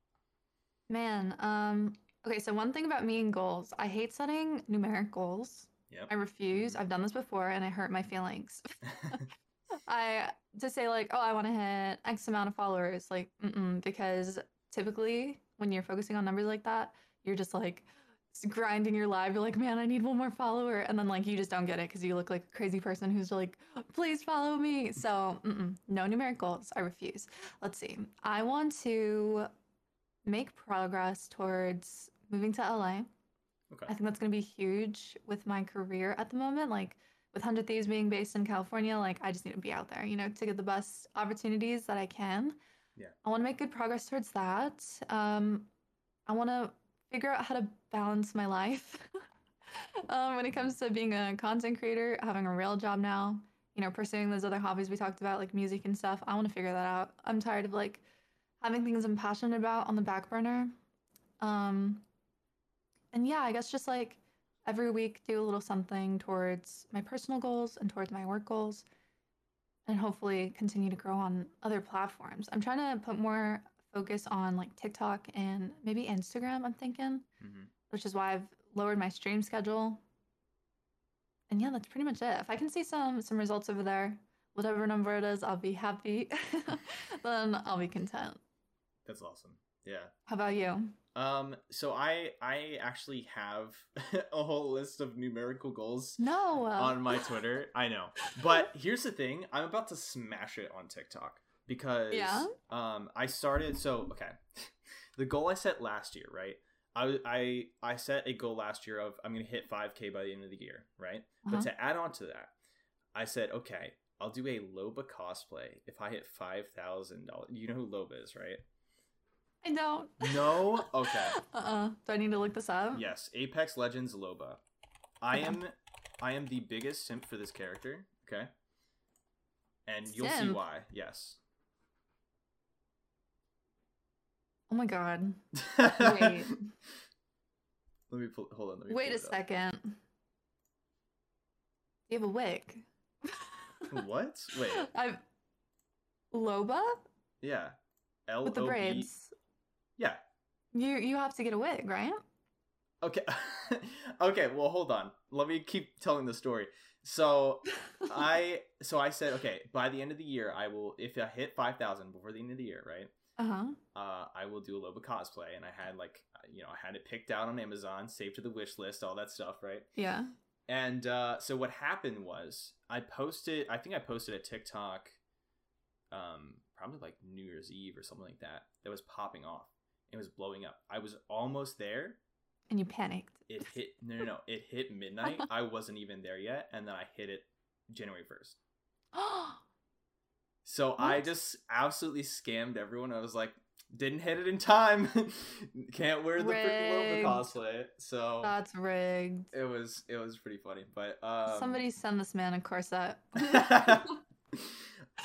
Man, um, okay, so one thing about me and goals, I hate setting numeric goals. Yep. I refuse. I've done this before and it hurt my feelings. I to say like, oh, I want to hit X amount of followers, like, because typically when you're focusing on numbers like that, you're just like grinding your life. You're like, man, I need one more follower, and then like you just don't get it because you look like a crazy person who's like, please follow me. So, mm-mm, no numeric goals. I refuse. Let's see. I want to make progress towards moving to LA. Okay. I think that's going to be huge with my career at the moment. Like with 100 Thieves being based in California, like I just need to be out there, you know, to get the best opportunities that I can. Yeah. I want to make good progress towards that. Um, I want to figure out how to balance my life um, when it comes to being a content creator, having a real job now, you know, pursuing those other hobbies we talked about, like music and stuff. I want to figure that out. I'm tired of like having things I'm passionate about on the back burner. Um, and yeah, I guess just like every week do a little something towards my personal goals and towards my work goals and hopefully continue to grow on other platforms. I'm trying to put more focus on like TikTok and maybe Instagram, I'm thinking, hmm which is why I've lowered my stream schedule. And yeah, that's pretty much it. If I can see some some results over there, whatever number it is, I'll be happy. then I'll be content. That's awesome. Yeah. How about you? Um, so I I actually have a whole list of numerical goals No. on my Twitter. I know. But here's the thing, I'm about to smash it on TikTok because Yeah? um I started so okay. The goal I set last year, right? I I I set a goal last year of I'm going to hit 5k by the end of the year, right? Uh-huh. But to add on to that, I said, okay, I'll do a Loba cosplay if I hit $5,000. You know who Loba is, right? I don't. No? Okay. Uh-uh. Do I need to look this up? Yes, Apex Legends Loba. I Okay. am I am the biggest simp for this character, okay? And you'll see why. Yes. Oh my god. Wait. Let me pull hold on, Wait a second. You have a wig. What? Wait. I've Loba Yeah. L with the O B. braids. Yeah. You you have to get a wig, right? Okay. okay, well hold on. Let me keep telling the story. So I so I said, okay, by the end of the year I will if I hit 5000 before the end of the year, right? Uh-huh. uh, I will do a Loba cosplay, and I had like, uh, you know, I had it picked out on Amazon, saved to the wish list, all that stuff, right? Yeah. And uh, so what happened was, I posted, I think I posted a TikTok, um, probably like New Year's Eve or something like that, that was popping off. It was blowing up. I was almost there. And you panicked. It hit no, no, no. It hit midnight. I wasn't even there yet, and then I hit it January first. So what? I just absolutely scammed everyone. I was like, didn't hit it in time. Can't wear the freaking cosplay. So that's rigged. It was it was pretty funny, but um... somebody send this man a corset.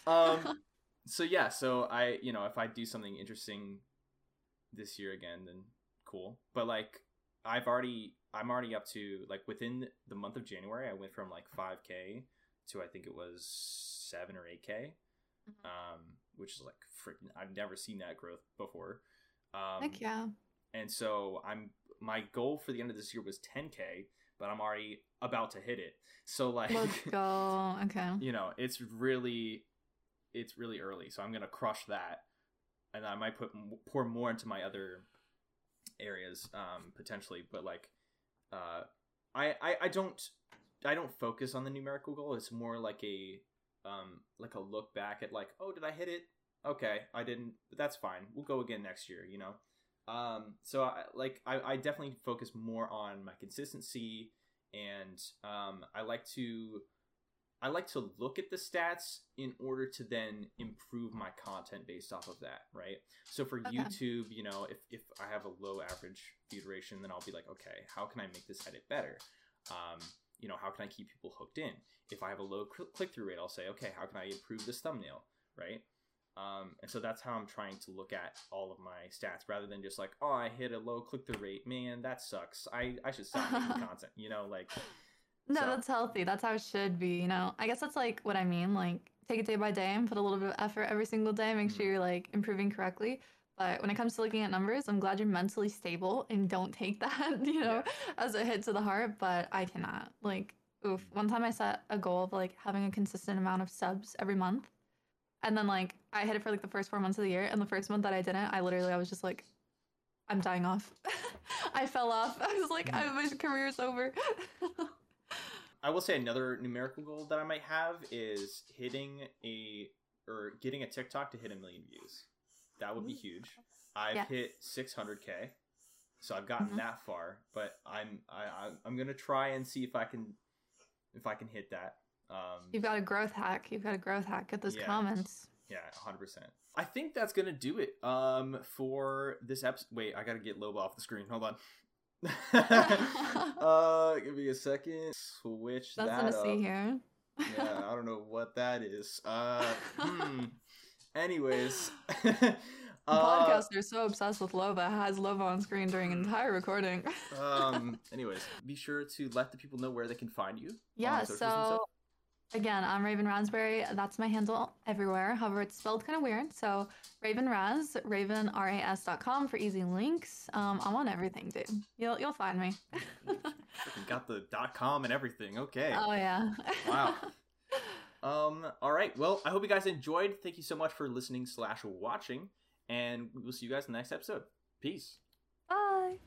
um, so yeah, so I you know if I do something interesting this year again, then cool. But like I've already I'm already up to like within the month of January, I went from like 5k to I think it was seven or 8k mm-hmm. um, which is like freaking. I've never seen that growth before. Um, Heck yeah! And so I'm my goal for the end of this year was 10k, but I'm already about to hit it. So like, let's go. Okay. You know, it's really, it's really early. So I'm gonna crush that, and I might put pour more into my other areas um, potentially. But like, uh, I, I I don't I don't focus on the numerical goal. It's more like a um like a look back at like, oh, did I hit it? Okay, I didn't. But that's fine. We'll go again next year. You know. Um, so I like I, I definitely focus more on my consistency and um, I like to I like to look at the stats in order to then improve my content based off of that, right? So for Okay. YouTube, you know, if, if I have a low average view duration, then I'll be like, okay, how can I make this edit better? Um, you know, how can I keep people hooked in? If I have a low click through rate, I'll say, okay, how can I improve this thumbnail, right? Um, and so that's how I'm trying to look at all of my stats rather than just like, oh, I hit a low click through rate. Man, that sucks. I, I should stop making content, you know, like, No, So- that's healthy. That's how it should be. You know, I guess that's like what I mean. Like, take it day by day and put a little bit of effort every single day. Make sure Mhm. you're like improving correctly. But when it comes to looking at numbers, I'm glad you're mentally stable and don't take that, you know, as a hit to the heart. But I cannot. Like, oof. Mm. One time I set a goal of like having a consistent amount of subs every month. And then like I hit it for like the first four months of the year. And the first month that I didn't, I literally I was just like, I'm dying off. I fell off. I was like, I, my career's over. I will say another numerical goal that I might have is hitting a or getting a TikTok to hit a million views. That would be huge. I've Yeah. hit 600k, so I've gotten Mhm. that far. But I'm I I- I'm gonna try and see if I can if I can hit that. Um, You've got a growth hack. You've got a growth hack. Get those Yeah. comments. yeah, 100. percent I think that's gonna do it. Um, for this episode. Wait, I gotta get Loba off the screen. Hold on. uh, give me a second. Switch That's that gonna up. see here. yeah, I don't know what that is. Uh, hmm. Anyways, Podcasters uh, so obsessed with Loba has Loba on screen during entire recording. um, anyways, be sure to let the people know where they can find you. yeah, socials and stuff. so again, I'm Raven Raspberrie. That's my handle everywhere. However, it's spelled kind of weird. So Raven Raz, ravenras.com for easy links. Um, I'm on everything, dude. You'll you'll find me. Got the dot com and everything. Okay. oh yeah. Wow. Um. All right. Well, I hope you guys enjoyed. Thank you so much for listening slash watching, and we will see you guys in the next episode. Peace. Bye.